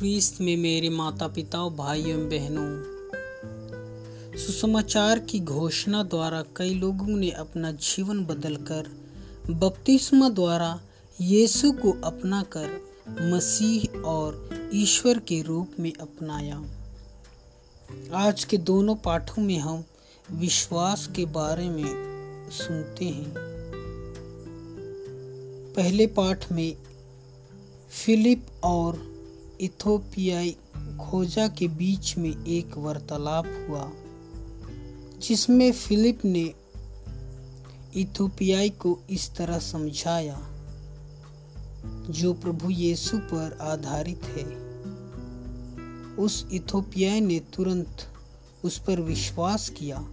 ख्रीस्त में मेरे माता पिता और भाई एवं बहनों, सुसमाचार की घोषणा द्वारा कई लोगों ने अपना जीवन बदलकर बपतिस्मा द्वारा यीशु को अपनाकर मसीह और ईश्वर के रूप में अपनाया। आज के दोनों पाठों में हम विश्वास के बारे में सुनते हैं। पहले पाठ में फिलिप और इथोपियाई खोजा के बीच में एक वार्तालाप हुआ, जिसमें फिलिप ने इथोपियाई को इस तरह समझाया, जो प्रभु यीशु पर आधारित है। उस इथोपियाई ने तुरंत उस पर विश्वास किया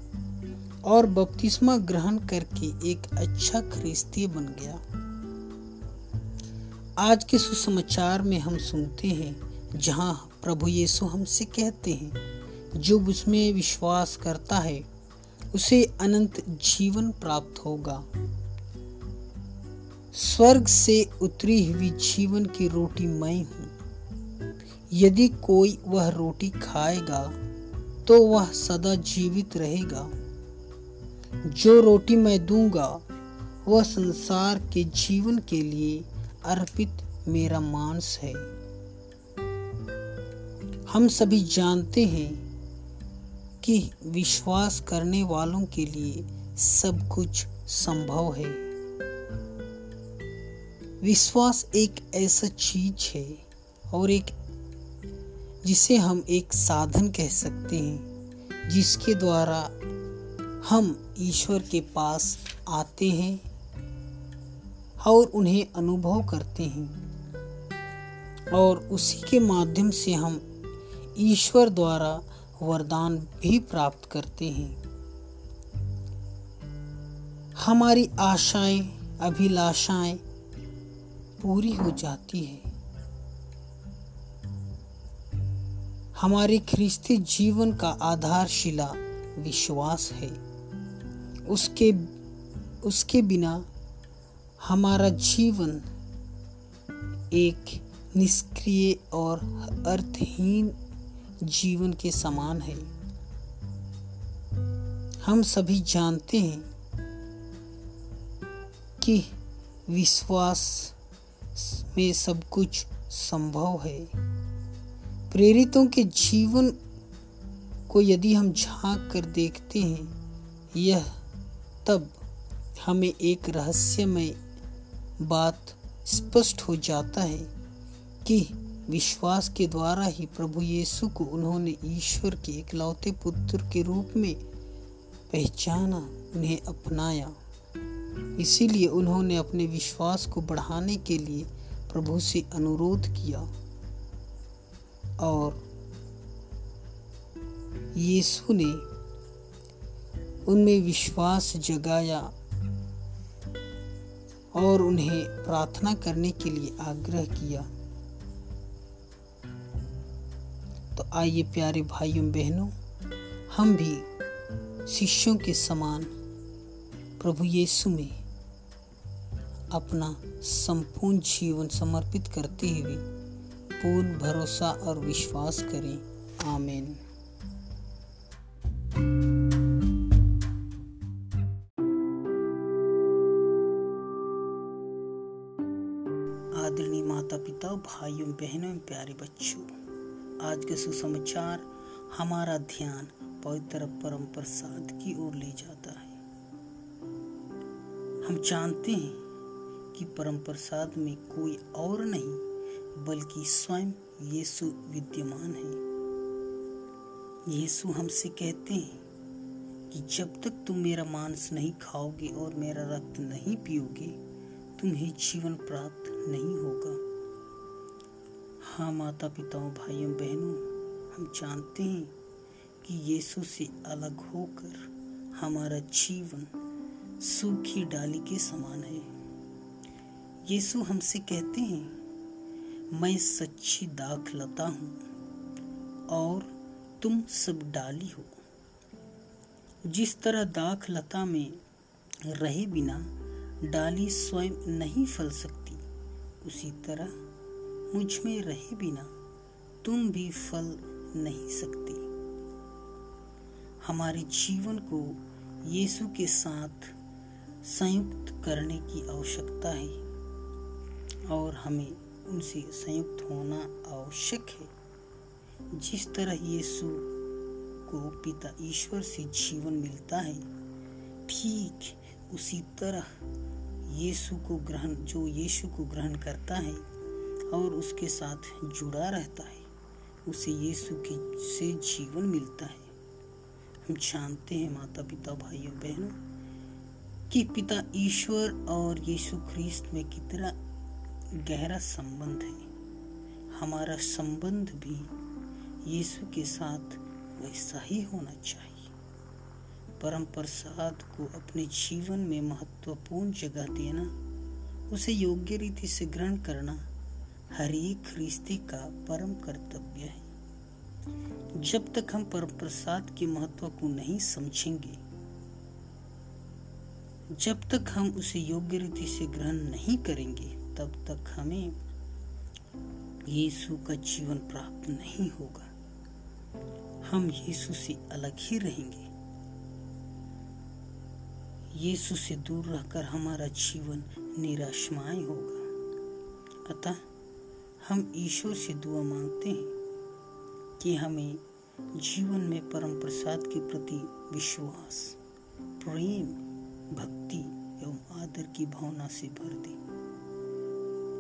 और बपतिस्मा ग्रहण करके एक अच्छा ख्रिस्ती बन गया। आज के सुसमाचार में हम सुनते हैं, जहाँ प्रभु यीशु हमसे कहते हैं, जो उसमें विश्वास करता है, उसे अनंत जीवन प्राप्त होगा। स्वर्ग से उतरी हुई जीवन की रोटी मैं हूँ। यदि कोई वह रोटी खाएगा तो वह सदा जीवित रहेगा। जो रोटी मैं दूँगा, वह संसार के जीवन के लिए अर्पित मेरा मांस है। हम सभी जानते हैं कि विश्वास करने वालों के लिए सब कुछ संभव है। विश्वास एक ऐसा चीज़ है और एक, जिसे हम एक साधन कह सकते हैं, जिसके द्वारा हम ईश्वर के पास आते हैं और उन्हें अनुभव करते हैं। और उसी के माध्यम से हम ईश्वर द्वारा वरदान भी प्राप्त करते हैं। हमारी आशाएँ, अभिलाषाएँ पूरी हो जाती है। हमारे ख्रिस्ती जीवन का आधारशिला विश्वास है। उसके उसके बिना हमारा जीवन एक निष्क्रिय और अर्थहीन जीवन के समान है। हम सभी जानते हैं कि विश्वास में सब कुछ संभव है। प्रेरितों के जीवन को यदि हम झाँक कर देखते हैं, यह तब हमें एक रहस्यमय बात स्पष्ट हो जाता है कि विश्वास के द्वारा ही प्रभु यीशु को उन्होंने ईश्वर के इकलौते पुत्र के रूप में पहचाना, उन्हें अपनाया। इसीलिए उन्होंने अपने विश्वास को बढ़ाने के लिए प्रभु से अनुरोध किया और यीशु ने उनमें विश्वास जगाया। और उन्हें प्रार्थना करने के लिए आग्रह किया। तो आइए प्यारे भाइयों, बहनों, हम भी शिष्यों के समान प्रभु यीशु में अपना संपूर्ण जीवन समर्पित करते हुए पूर्ण भरोसा और विश्वास करें। आमीन। पिता भाइयों, बहनों, प्यारे बच्चों, आज के सुसमाचार हमारा ध्यान पवित्र परम प्रसाद की ओर ले जाता है। हम जानते हैं कि परम प्रसाद में कोई और नहीं, बल्कि स्वयं यीशु विद्यमान है। यीशु हमसे कहते हैं कि जब तक तुम मेरा मांस नहीं खाओगे और मेरा रक्त नहीं पियोगे, तुम्हें जीवन प्राप्त नहीं होगा। हाँ माता पिताओं, भाइयों, बहनों, हम जानते हैं कि यीशु से अलग होकर हमारा जीवन सूखी डाली के समान है। यीशु हमसे कहते हैं, मैं सच्ची दाख लता हूँ और तुम सब डाली हो। जिस तरह दाख लता में रहे बिना डाली स्वयं नहीं फल सकती, उसी तरह मुझमें रहे बिना तुम भी फल नहीं सकते। हमारे जीवन को यीशु के साथ संयुक्त करने की आवश्यकता है और हमें उनसे संयुक्त होना आवश्यक है। जिस तरह यीशु को पिता ईश्वर से जीवन मिलता है, ठीक उसी तरह यीशु को ग्रहण, जो यीशु को ग्रहण करता है और उसके साथ जुड़ा रहता है। उसे यीशु के से जीवन मिलता है। हम जानते हैं माता पिता भाइयों, बहनों, कि पिता ईश्वर और यीशु ख्रीस्त में कितना गहरा संबंध है। हमारा संबंध भी यीशु के साथ वैसा ही होना चाहिए। परम प्रसाद को अपने जीवन में महत्वपूर्ण जगह देना, उसे योग्य रीति से ग्रहण करना हर एक रिश्ते का परम कर्तव्य है। जब तक हम परम प्रसाद के महत्व को नहीं समझेंगे, जब तक हम उसे योग्य रीति से ग्रहण नहीं करेंगे, तब तक हमें यीशु का जीवन प्राप्त नहीं होगा। हम यीशु से अलग ही रहेंगे। यीशु से दूर रहकर हमारा जीवन निराशमाय होगा। अतः हम ईश्वर से दुआ मांगते हैं कि हमें जीवन में परम प्रसाद के प्रति विश्वास, प्रेम, भक्ति एवं आदर की भावना से भर दे।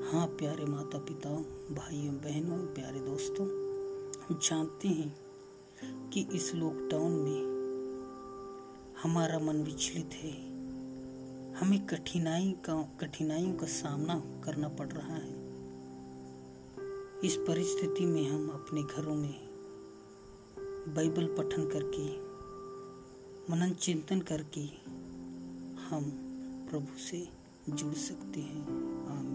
हाँ प्यारे माता पिता भाइयों, बहनों, प्यारे दोस्तों, हम जानते हैं कि इस लॉकडाउन में हमारा मन विचलित है। हमें कठिनाई का, कठिनाइयों का सामना करना पड़ रहा है। इस परिस्थिति में हम अपने घरों में बाइबल पठन करके, मनन चिंतन करके हम प्रभु से जुड़ सकते हैं। आमीन।